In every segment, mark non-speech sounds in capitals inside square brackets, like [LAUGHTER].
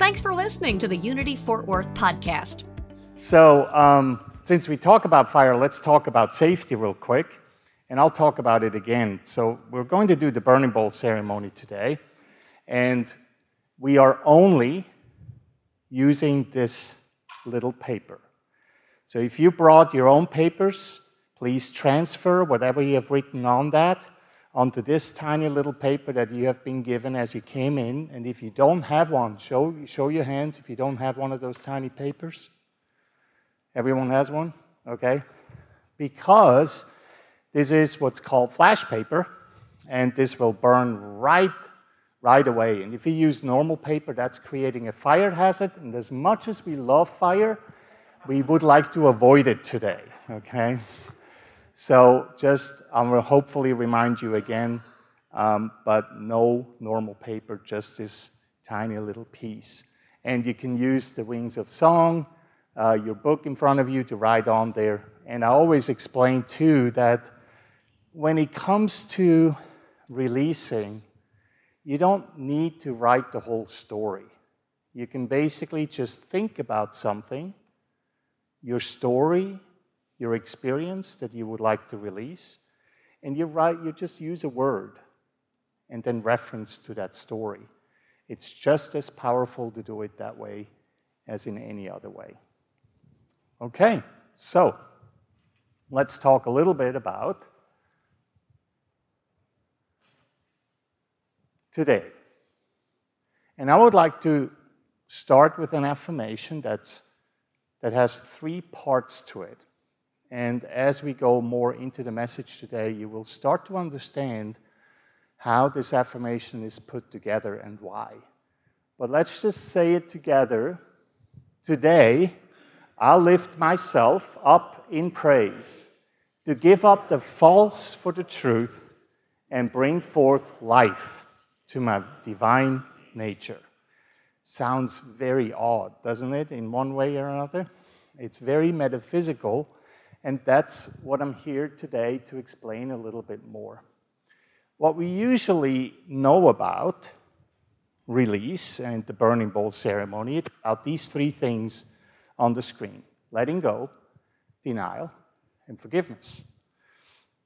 Thanks for listening to the Unity Fort Worth podcast. So, um, since we talk about fire, let's talk about safety real quick, and I'll talk about it again. So, we're going to do the burning bowl ceremony today, and we are only using this little paper. So, if you brought your own papers, please transfer whatever you have written on that onto this tiny little paper that you have been given as you came in. And if you don't have one, show, show your hands if you don't have one of those tiny papers. Everyone has one? Okay? Because this is what's called flash paper, and this will burn right, right away. And if you use normal paper, that's creating a fire hazard. And as much as we love fire, we would like to avoid it today, okay? So just, I will hopefully remind you again, um, but no normal paper, just this tiny little piece. And you can use the Wings of Song, uh, your book in front of you to write on there. And I always explain too that when it comes to releasing, you don't need to write the whole story. You can basically just think about something, your story, your experience that you would like to release, and you write, you just use a word and then reference to that story. It's just as powerful to do it that way as in any other way. Okay, so let's talk a little bit about today. And I would like to start with an affirmation that's, that has three parts to it. And as we go more into the message today, you will start to understand how this affirmation is put together and why. But let's just say it together. Today, I'll lift myself up in praise to give up the false for the truth and bring forth life to my divine nature. Sounds very odd, doesn't it, in one way or another? It's very metaphysical and that's what I'm here today to explain a little bit more. What we usually know about release and the burning bowl ceremony, it's about these three things on the screen letting go, denial, and forgiveness.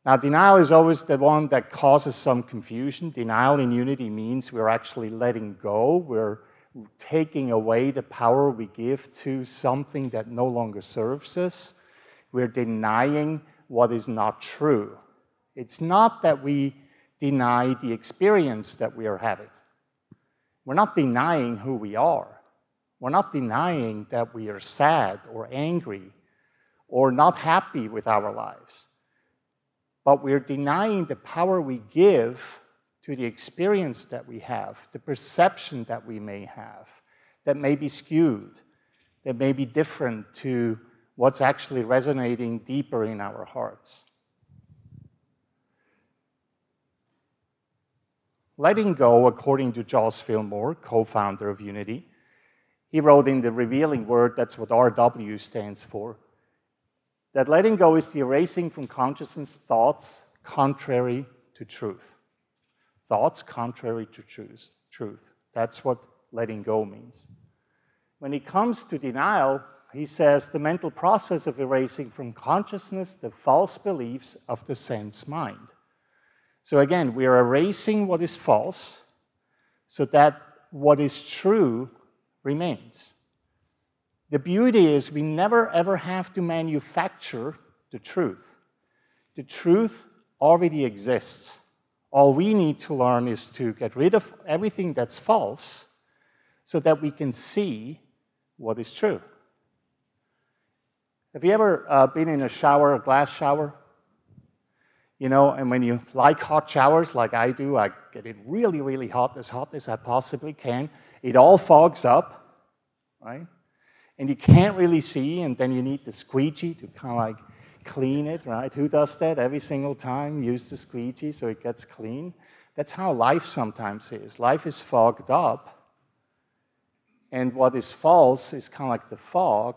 Now, denial is always the one that causes some confusion. Denial in unity means we're actually letting go, we're taking away the power we give to something that no longer serves us we're denying what is not true. It's not that we deny the experience that we are having. We're not denying who we are. We're not denying that we are sad or angry or not happy with our lives. But we're denying the power we give to the experience that we have, the perception that we may have, that may be skewed, that may be different to what's actually resonating deeper in our hearts. Letting go, according to Joss Fillmore, co founder of Unity, he wrote in the revealing word, that's what RW stands for, that letting go is the erasing from consciousness thoughts contrary to truth. Thoughts contrary to truth. truth. That's what letting go means. When it comes to denial, he says the mental process of erasing from consciousness the false beliefs of the sense mind. So again, we are erasing what is false so that what is true remains. The beauty is we never ever have to manufacture the truth. The truth already exists. All we need to learn is to get rid of everything that's false so that we can see what is true. Have you ever uh, been in a shower, a glass shower? You know, and when you like hot showers like I do, I get it really, really hot, as hot as I possibly can. It all fogs up, right? and you can't really see, and then you need the squeegee to kind of like clean it, right? Who does that every single time? Use the squeegee so it gets clean. That's how life sometimes is. Life is fogged up, and what is false is kind of like the fog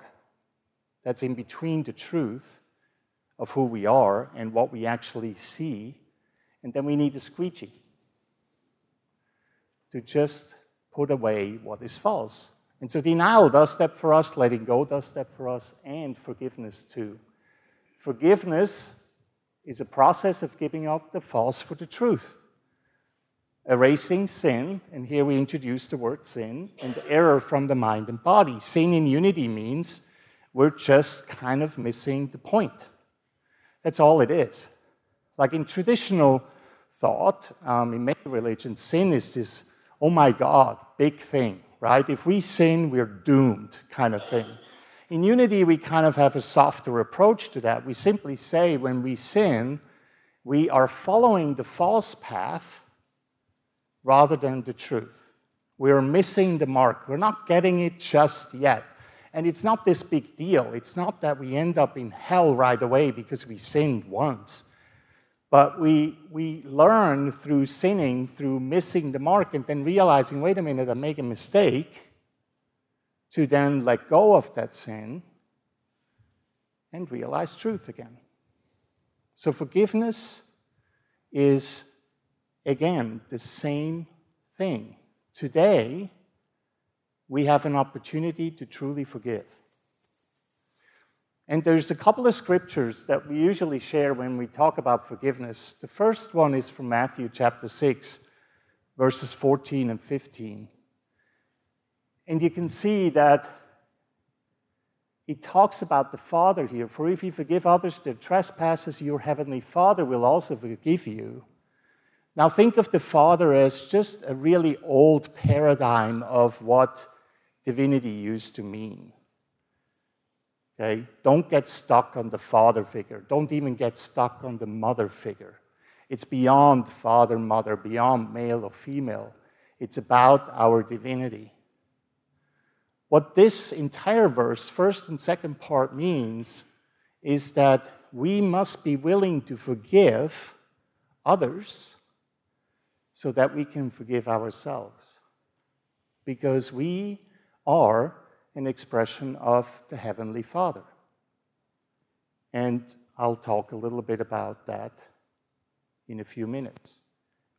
that's in between the truth of who we are and what we actually see. And then we need a squeegee to just put away what is false. And so denial does that for us, letting go does that for us, and forgiveness too. Forgiveness is a process of giving up the false for the truth. Erasing sin, and here we introduce the word sin, and error from the mind and body. Sin in unity means we're just kind of missing the point. That's all it is. Like in traditional thought, um, in many religions, sin is this, oh my God, big thing, right? If we sin, we're doomed kind of thing. In unity, we kind of have a softer approach to that. We simply say when we sin, we are following the false path rather than the truth. We're missing the mark. We're not getting it just yet. And it's not this big deal. It's not that we end up in hell right away because we sinned once. But we, we learn through sinning, through missing the mark, and then realizing, wait a minute, I made a mistake, to then let go of that sin and realize truth again. So forgiveness is, again, the same thing. Today, we have an opportunity to truly forgive. And there's a couple of scriptures that we usually share when we talk about forgiveness. The first one is from Matthew chapter 6, verses 14 and 15. And you can see that he talks about the Father here. For if you forgive others their trespasses, your heavenly Father will also forgive you. Now, think of the Father as just a really old paradigm of what divinity used to mean. Okay? Don't get stuck on the father figure. Don't even get stuck on the mother figure. It's beyond father, mother, beyond male or female. It's about our divinity. What this entire verse, first and second part, means is that we must be willing to forgive others so that we can forgive ourselves. Because we are an expression of the Heavenly Father. And I'll talk a little bit about that in a few minutes.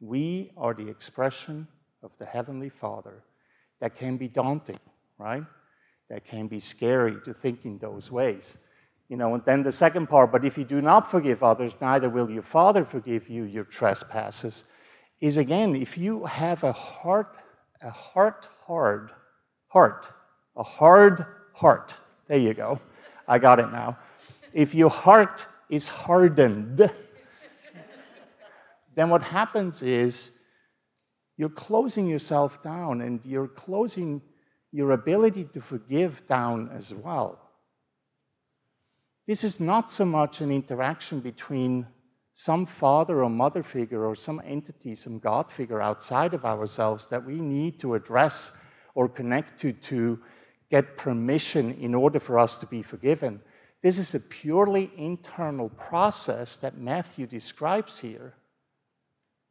We are the expression of the Heavenly Father. That can be daunting, right? That can be scary to think in those ways. You know, and then the second part, but if you do not forgive others, neither will your Father forgive you your trespasses, is again, if you have a heart, a heart hard heart, a hard heart. There you go. I got it now. If your heart is hardened, then what happens is you're closing yourself down and you're closing your ability to forgive down as well. This is not so much an interaction between some father or mother figure or some entity, some God figure outside of ourselves that we need to address or connected to get permission in order for us to be forgiven. This is a purely internal process that Matthew describes here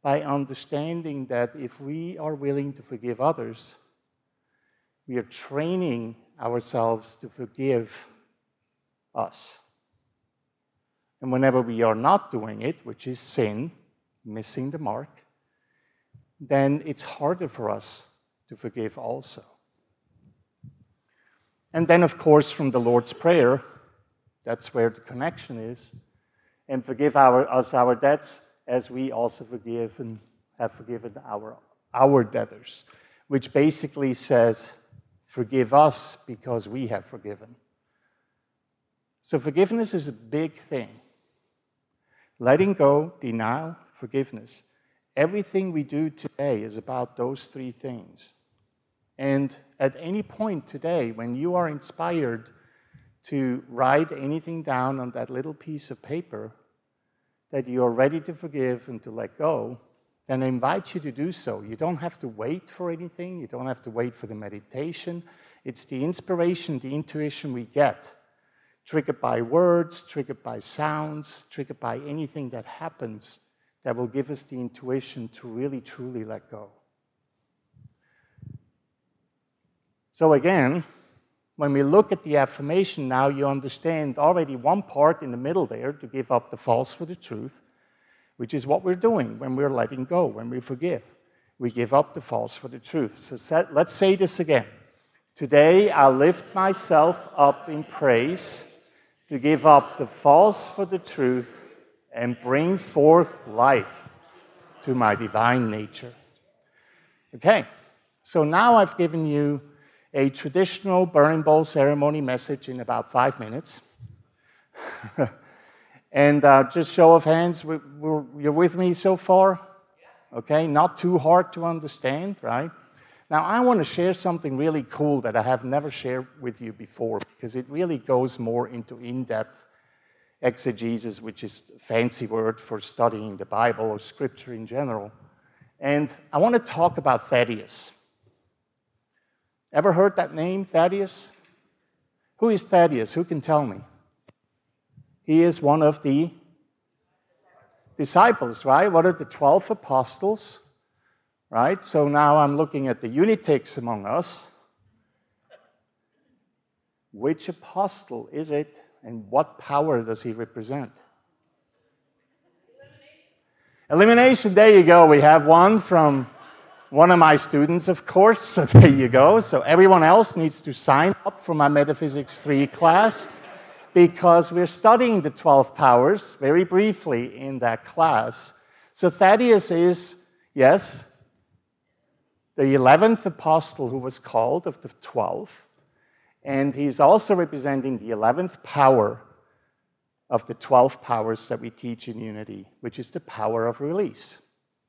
by understanding that if we are willing to forgive others, we are training ourselves to forgive us. And whenever we are not doing it, which is sin, missing the mark, then it's harder for us to forgive also. And then, of course, from the Lord's Prayer, that's where the connection is. And forgive our, us our debts as we also forgive and have forgiven our, our debtors, which basically says, forgive us because we have forgiven. So, forgiveness is a big thing. Letting go, denial, forgiveness. Everything we do today is about those three things. And at any point today, when you are inspired to write anything down on that little piece of paper that you are ready to forgive and to let go, then I invite you to do so. You don't have to wait for anything, you don't have to wait for the meditation. It's the inspiration, the intuition we get, triggered by words, triggered by sounds, triggered by anything that happens that will give us the intuition to really truly let go. So, again, when we look at the affirmation now, you understand already one part in the middle there to give up the false for the truth, which is what we're doing when we're letting go, when we forgive. We give up the false for the truth. So let's say this again. Today I lift myself up in praise to give up the false for the truth and bring forth life to my divine nature. Okay, so now I've given you a traditional burning bowl ceremony message in about five minutes. [LAUGHS] and uh, just show of hands, we, you're with me so far? Okay, not too hard to understand, right? Now, I want to share something really cool that I have never shared with you before because it really goes more into in depth exegesis, which is a fancy word for studying the Bible or scripture in general. And I want to talk about Thaddeus. Ever heard that name, Thaddeus? Who is Thaddeus? Who can tell me? He is one of the disciples, right? What are the 12 apostles? Right? So now I'm looking at the unitics among us. Which apostle is it, and what power does he represent? Elimination. Elimination, there you go. We have one from one of my students, of course. So [LAUGHS] there you go. So everyone else needs to sign up for my Metaphysics 3 class because we're studying the 12 powers very briefly in that class. So Thaddeus is, yes, the 11th apostle who was called of the 12. And he's also representing the 11th power of the 12 powers that we teach in unity, which is the power of release.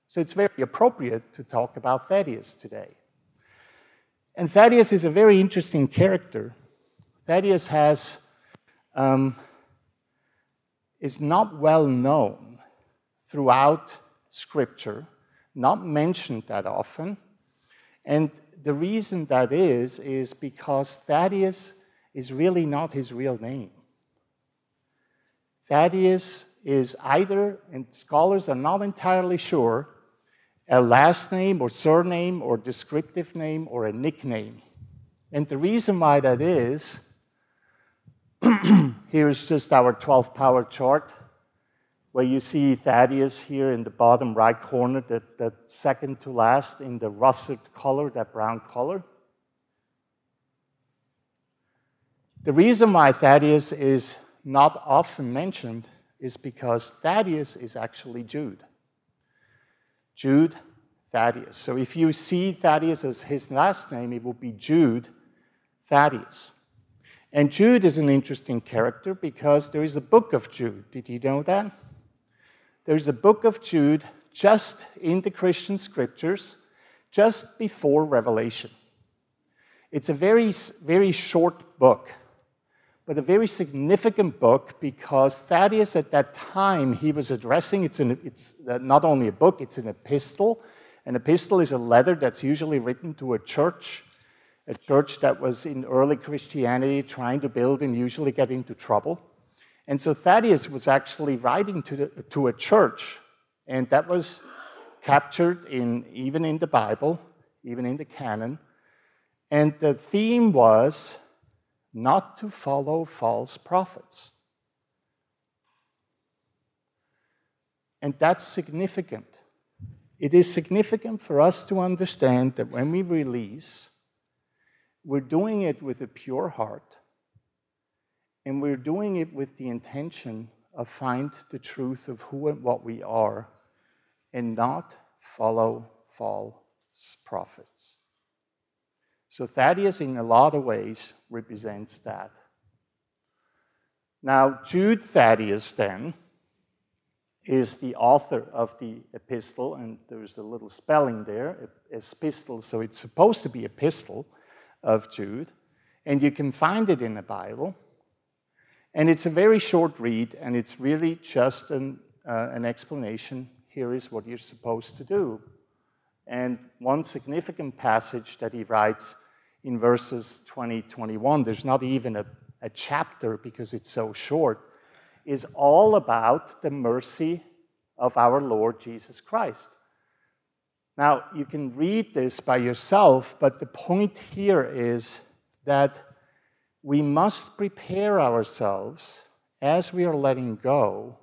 So it's very appropriate to talk about Thaddeus today. And Thaddeus is a very interesting character. Thaddeus has, um, is not well known throughout Scripture, not mentioned that often. And the reason that is, is because Thaddeus is really not his real name. Thaddeus is either, and scholars are not entirely sure, a last name or surname or descriptive name or a nickname. And the reason why that is, [CLEARS THROAT] here's just our 12 power chart, where you see Thaddeus here in the bottom right corner, that, that second to last in the russet color, that brown color. The reason why Thaddeus is not often mentioned is because Thaddeus is actually Jude. Jude Thaddeus. So if you see Thaddeus as his last name, it will be Jude Thaddeus. And Jude is an interesting character because there is a book of Jude. Did you know that? There's a book of Jude just in the Christian scriptures, just before Revelation. It's a very, very short book but a very significant book because Thaddeus, at that time, he was addressing it's, an, it's uh, not only a book, it's an epistle. An epistle is a letter that's usually written to a church, a church that was in early Christianity trying to build and usually get into trouble. And so Thaddeus was actually writing to, the, to a church, and that was captured in, even in the Bible, even in the canon. And the theme was not to follow false prophets. And that's significant. It is significant for us to understand that when we release, we're doing it with a pure heart, and we're doing it with the intention of find the truth of who and what we are, and not follow false prophets. So Thaddeus, in a lot of ways, represents that. Now, Jude Thaddeus, then, is the author of the epistle, and there's a little spelling there, epistle, so it's supposed to be epistle of Jude, and you can find it in the Bible. And it's a very short read, and it's really just an, uh, an explanation. Here is what you're supposed to do. And one significant passage that he writes in verses 20, 21, there's not even a, a chapter because it's so short, is all about the mercy of our Lord Jesus Christ. Now, you can read this by yourself, but the point here is that we must prepare ourselves as we are letting go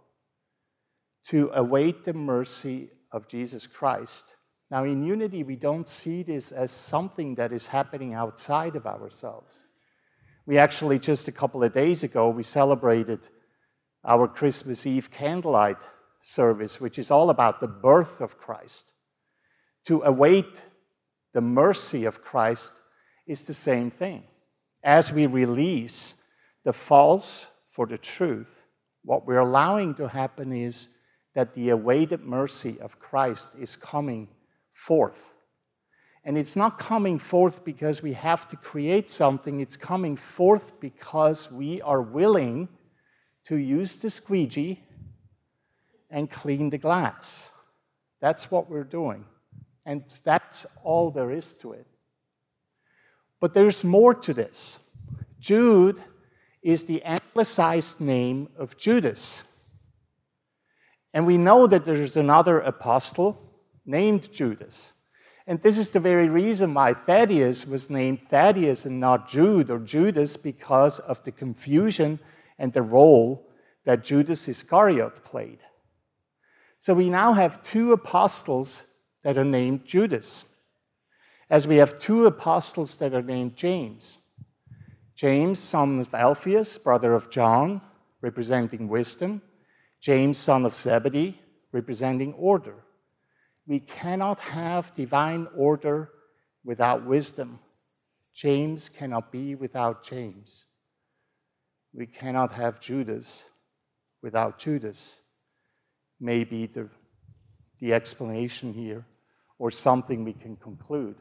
to await the mercy of Jesus Christ. Now, in unity, we don't see this as something that is happening outside of ourselves. We actually, just a couple of days ago, we celebrated our Christmas Eve candlelight service, which is all about the birth of Christ. To await the mercy of Christ is the same thing. As we release the false for the truth, what we're allowing to happen is that the awaited mercy of Christ is coming forth. And it's not coming forth because we have to create something, it's coming forth because we are willing to use the squeegee and clean the glass. That's what we're doing. And that's all there is to it. But there's more to this. Jude is the anglicized name of Judas. And we know that there's another apostle named Judas. And this is the very reason why Thaddeus was named Thaddeus and not Jude or Judas because of the confusion and the role that Judas Iscariot played. So we now have two apostles that are named Judas, as we have two apostles that are named James. James, son of Alphaeus, brother of John, representing wisdom, James, son of Zebedee, representing order. We cannot have divine order without wisdom. James cannot be without James. We cannot have Judas without Judas. Maybe the, the explanation here, or something we can conclude.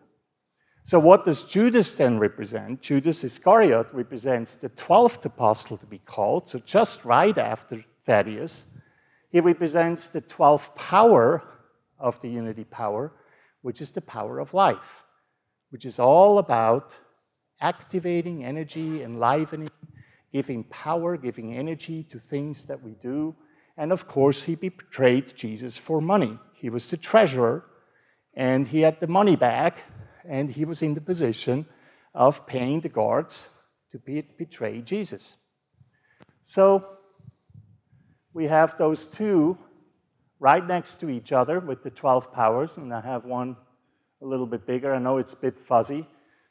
So, what does Judas then represent? Judas Iscariot represents the 12th apostle to be called, so just right after Thaddeus. He represents the 12th power of the unity power, which is the power of life, which is all about activating energy, enlivening, giving power, giving energy to things that we do. And of course, he betrayed Jesus for money. He was the treasurer, and he had the money back, and he was in the position of paying the guards to betray Jesus. So, we have those two right next to each other with the 12 powers, and I have one a little bit bigger. I know it's a bit fuzzy.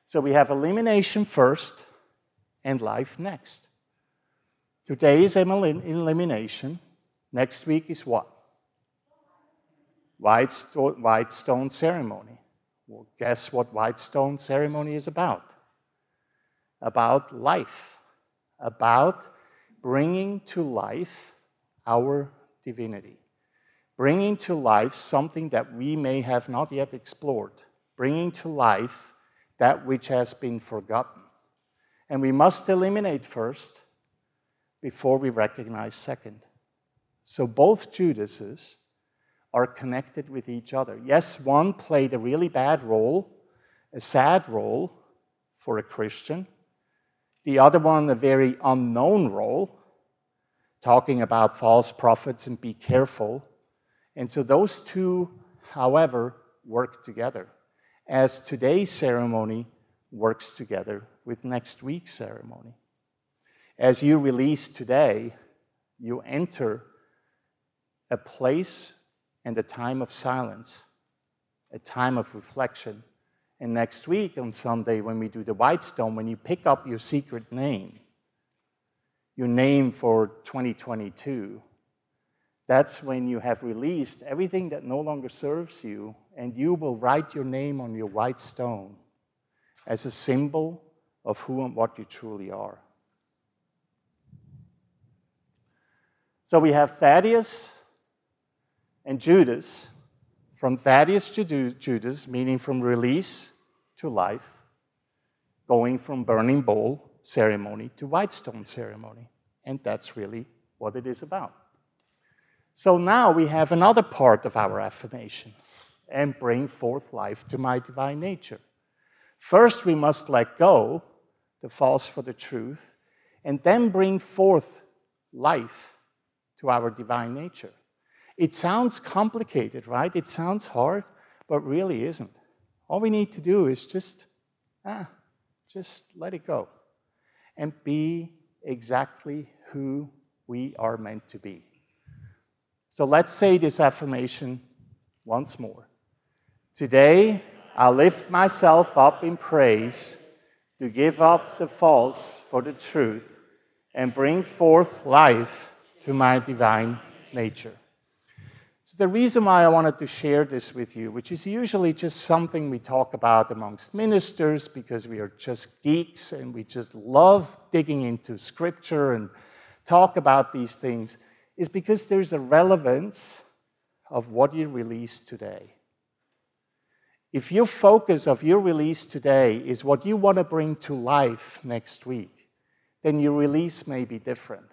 So we have elimination first and life next. Today is elimination. Next week is what? White, sto- white stone ceremony. Well, guess what white stone ceremony is about? About life, about bringing to life our divinity, bringing to life something that we may have not yet explored, bringing to life that which has been forgotten. And we must eliminate first before we recognize second. So both Judases are connected with each other. Yes, one played a really bad role, a sad role for a Christian, the other one, a very unknown role talking about false prophets and be careful. And so those two, however, work together, as today's ceremony works together with next week's ceremony. As you release today, you enter a place and a time of silence, a time of reflection. And next week on Sunday, when we do the white stone, when you pick up your secret name, your name for 2022, that's when you have released everything that no longer serves you, and you will write your name on your white stone as a symbol of who and what you truly are. So we have Thaddeus and Judas. From Thaddeus to Judas, meaning from release to life, going from burning bowl ceremony to white stone ceremony. And that's really what it is about. So now we have another part of our affirmation and bring forth life to my divine nature. First, we must let go the false for the truth, and then bring forth life to our divine nature. It sounds complicated, right? It sounds hard, but really isn't. All we need to do is just, ah, just let it go and be exactly who we are meant to be. So let's say this affirmation once more. Today, I lift myself up in praise to give up the false for the truth and bring forth life to my divine nature. So, the reason why I wanted to share this with you, which is usually just something we talk about amongst ministers because we are just geeks and we just love digging into scripture and talk about these things, is because there's a relevance of what you release today. If your focus of your release today is what you want to bring to life next week, then your release may be different.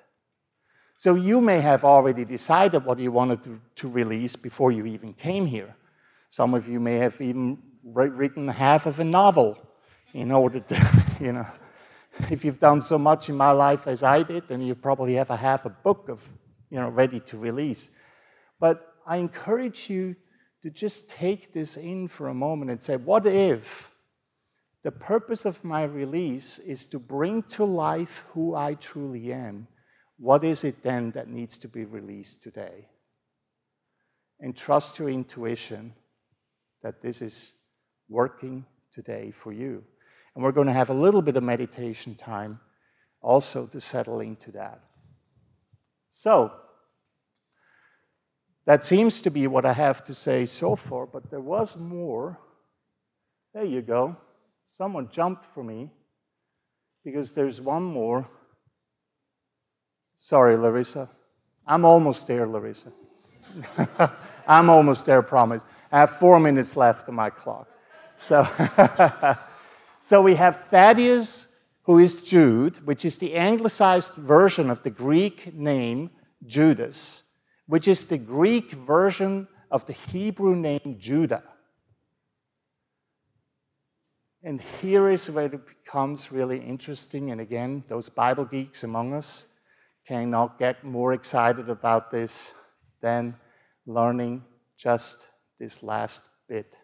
So you may have already decided what you wanted to, to release before you even came here. Some of you may have even written half of a novel in order to, [LAUGHS] you know, if you've done so much in my life as I did, then you probably have a half a book of, you know, ready to release. But I encourage you to just take this in for a moment and say, what if the purpose of my release is to bring to life who I truly am? What is it then that needs to be released today? And trust your intuition that this is working today for you. And we're going to have a little bit of meditation time also to settle into that. So, that seems to be what I have to say so far, but there was more. There you go. Someone jumped for me because there's one more. Sorry, Larissa. I'm almost there, Larissa. [LAUGHS] I'm almost there, promise. I have four minutes left on my clock. So, [LAUGHS] so we have Thaddeus, who is Jude, which is the anglicized version of the Greek name Judas which is the Greek version of the Hebrew name Judah. And here is where it becomes really interesting. And again, those Bible geeks among us cannot get more excited about this than learning just this last bit.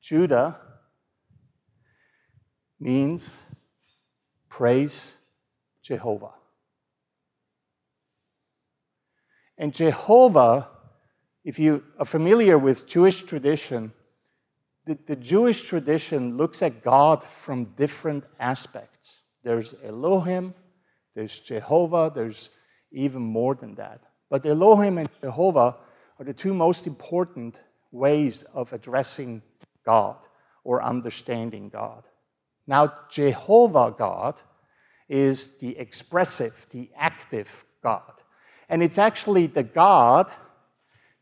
Judah means praise Jehovah. And Jehovah, if you are familiar with Jewish tradition, the, the, Jewish tradition looks at God from different aspects. There's Elohim, there's Jehovah, there's even more than that. But Elohim and Jehovah are the two most important ways of addressing God or understanding God. Now, Jehovah God is the expressive, the active God. And it's actually the God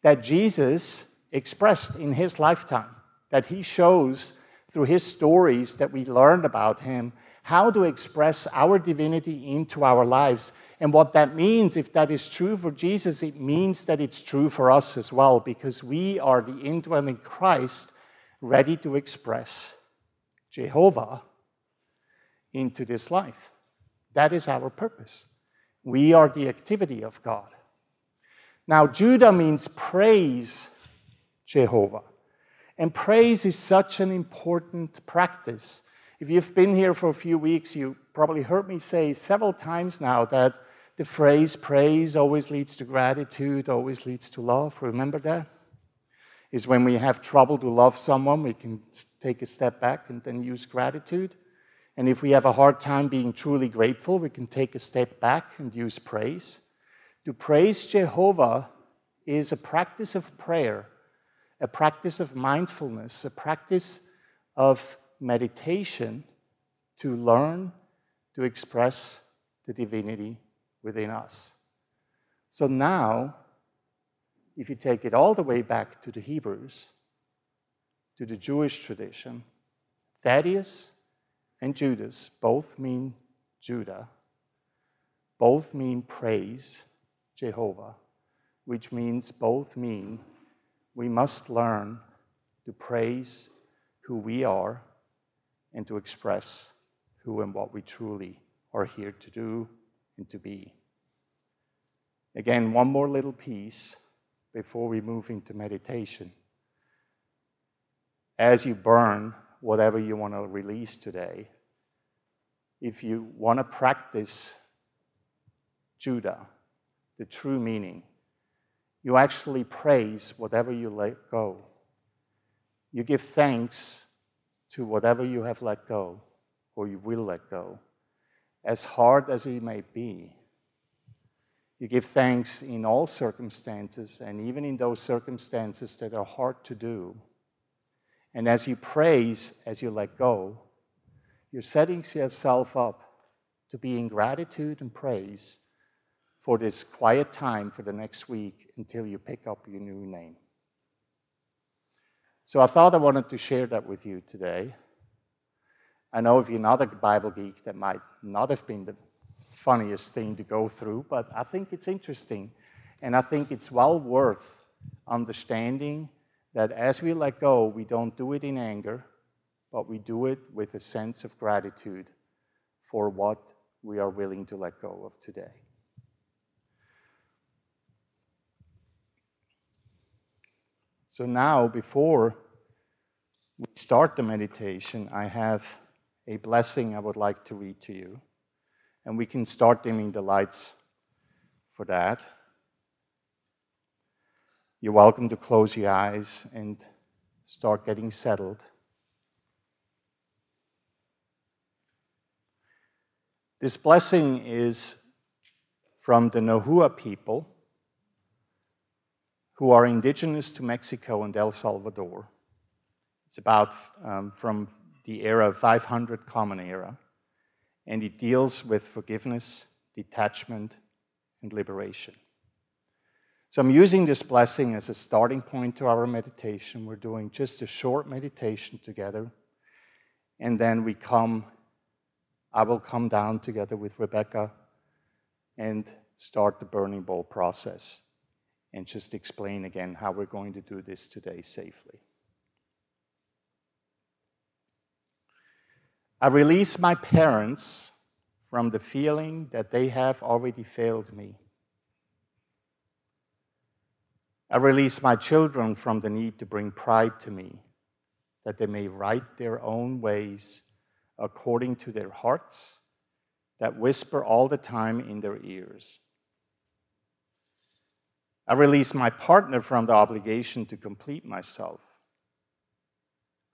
that Jesus expressed in his lifetime, that he shows through his stories that we learned about him, how to express our divinity into our lives. And what that means, if that is true for Jesus, it means that it's true for us as well, because we are the indwelling Christ ready to express Jehovah into this life. That is our purpose. We are the activity of God. Now, Judah means praise Jehovah. And praise is such an important practice. If you've been here for a few weeks, you probably heard me say several times now that the phrase praise always leads to gratitude, always leads to love. Remember that? Is when we have trouble to love someone, we can take a step back and then use gratitude. And if we have a hard time being truly grateful, we can take a step back and use praise. To praise Jehovah is a practice of prayer, a practice of mindfulness, a practice of meditation to learn to express the divinity within us. So now, if you take it all the way back to the Hebrews, to the Jewish tradition, Thaddeus and Judas both mean Judah, both mean praise Jehovah, which means both mean we must learn to praise who we are and to express who and what we truly are here to do and to be. Again, one more little piece before we move into meditation. As you burn whatever you want to release today, if you want to practice Judah, the true meaning, you actually praise whatever you let go. You give thanks to whatever you have let go or you will let go, as hard as it may be. You give thanks in all circumstances, and even in those circumstances that are hard to do. And as you praise, as you let go, you're setting yourself up to be in gratitude and praise for this quiet time for the next week until you pick up your new name. So I thought I wanted to share that with you today. I know if you're not a Bible geek, that might not have been the funniest thing to go through, but I think it's interesting. And I think it's well worth understanding that as we let go, we don't do it in anger, but we do it with a sense of gratitude for what we are willing to let go of today. So now, before we start the meditation, I have a blessing I would like to read to you. And we can start dimming the lights for that. You're welcome to close your eyes and start getting settled. This blessing is from the Nahua people who are indigenous to Mexico and El Salvador. It's about um, from the era 500 Common Era, and it deals with forgiveness, detachment, and liberation. So I'm using this blessing as a starting point to our meditation. We're doing just a short meditation together, and then we come, I will come down together with Rebecca and start the burning bowl process and just explain again how we're going to do this today safely. I release my parents from the feeling that they have already failed me. I release my children from the need to bring pride to me, that they may write their own ways according to their hearts that whisper all the time in their ears. I release my partner from the obligation to complete myself.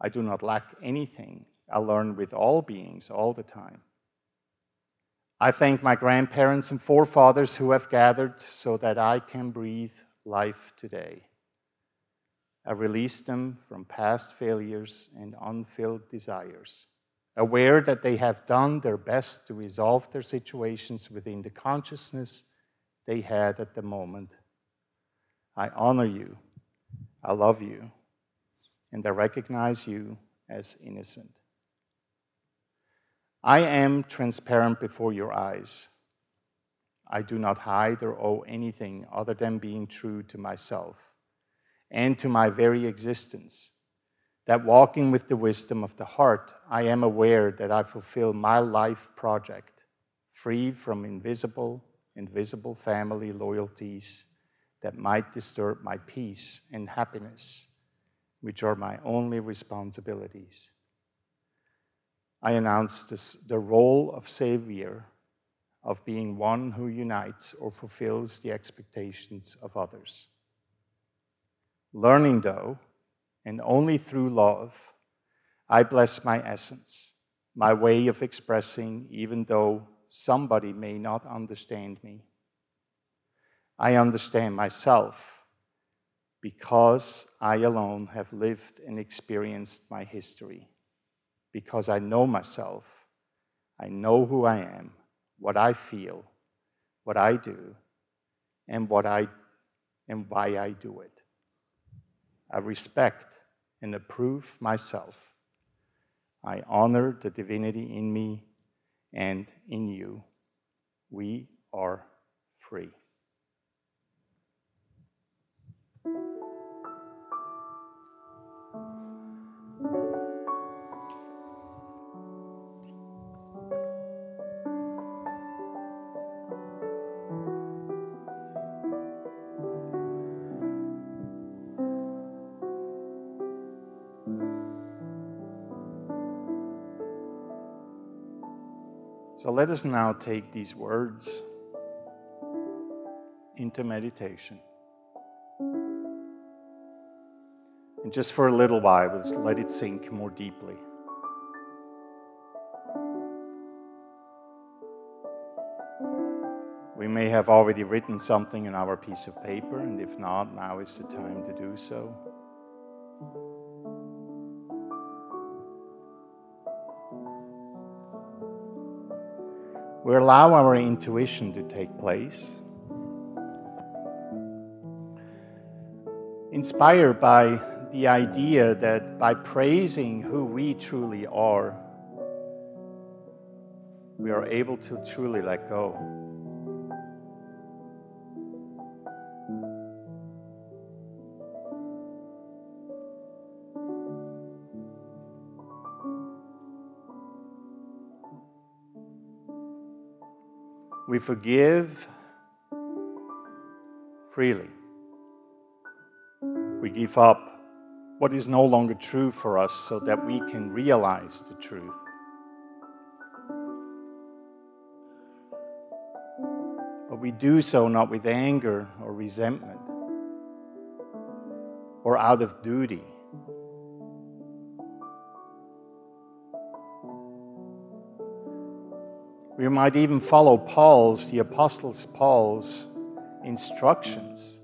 I do not lack anything. I learn with all beings all the time. I thank my grandparents and forefathers who have gathered so that I can breathe life today. I release them from past failures and unfilled desires, aware that they have done their best to resolve their situations within the consciousness they had at the moment I honor you, I love you, and I recognize you as innocent. I am transparent before your eyes. I do not hide or owe anything other than being true to myself and to my very existence. That walking with the wisdom of the heart, I am aware that I fulfill my life project, free from invisible, invisible family loyalties that might disturb my peace and happiness, which are my only responsibilities. I announce this, the role of Savior, of being one who unites or fulfills the expectations of others. Learning, though, and only through love, I bless my essence, my way of expressing, even though somebody may not understand me. I understand myself because I alone have lived and experienced my history. Because I know myself, I know who I am, what I feel, what I do, and what I and why I do it. I respect and approve myself. I honor the divinity in me and in you. We are free. So let us now take these words into meditation. And just for a little while, let's let it sink more deeply. We may have already written something on our piece of paper, and if not, now is the time to do so. We allow our intuition to take place. Inspired by the idea that by praising who we truly are, we are able to truly let go. We forgive freely. We give up what is no longer true for us so that we can realize the truth. But we do so not with anger or resentment or out of duty We might even follow Paul's, the Apostles Paul's instructions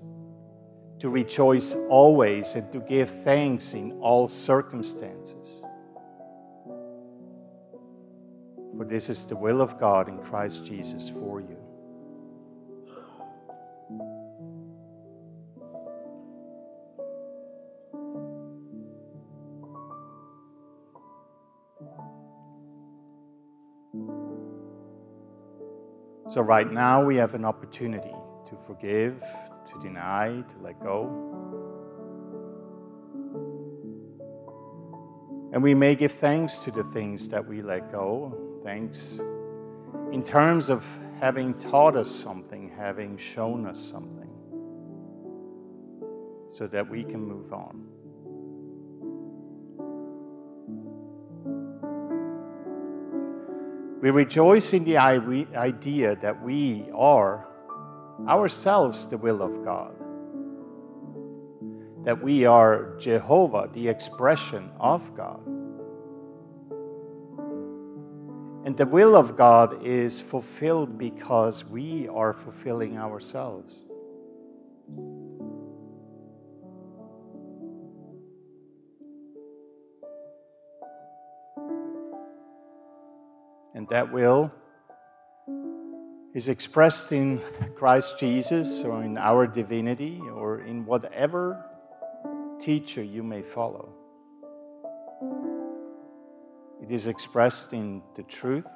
to rejoice always and to give thanks in all circumstances. For this is the will of God in Christ Jesus for you. So, right now, we have an opportunity to forgive, to deny, to let go. And we may give thanks to the things that we let go. Thanks in terms of having taught us something, having shown us something, so that we can move on. We rejoice in the idea that we are ourselves the will of God, that we are Jehovah, the expression of God. And the will of God is fulfilled because we are fulfilling ourselves. And that will is expressed in Christ Jesus or in our divinity or in whatever teacher you may follow. It is expressed in the truth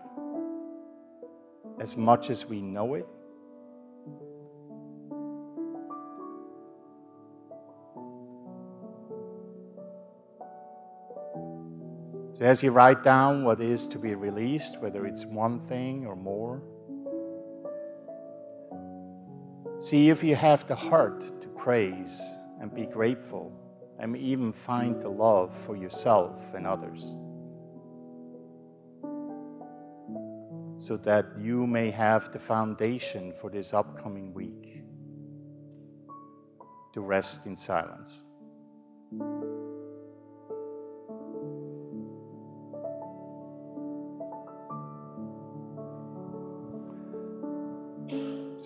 as much as we know it. So, as you write down what is to be released, whether it's one thing or more, see if you have the heart to praise and be grateful and even find the love for yourself and others. So that you may have the foundation for this upcoming week to rest in silence.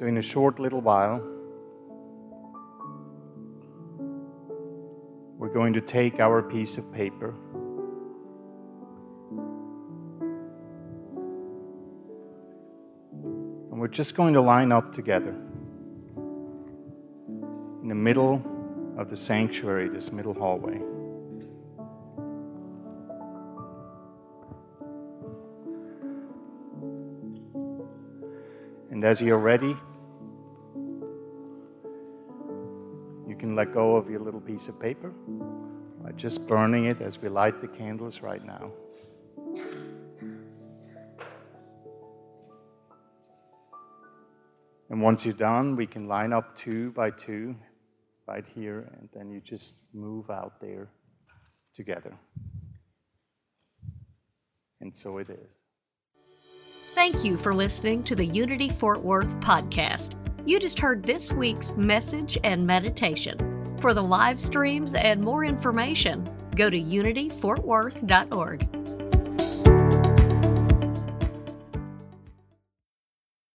So, in a short little while, we're going to take our piece of paper. And we're just going to line up together in the middle of the sanctuary, this middle hallway. And as you're ready, can let go of your little piece of paper by just burning it as we light the candles right now. And once you're done, we can line up two by two right here, and then you just move out there together. And so it is. Thank you for listening to the Unity Fort Worth podcast. You just heard this week's message and meditation. For the live streams and more information, go to unityfortworth.org.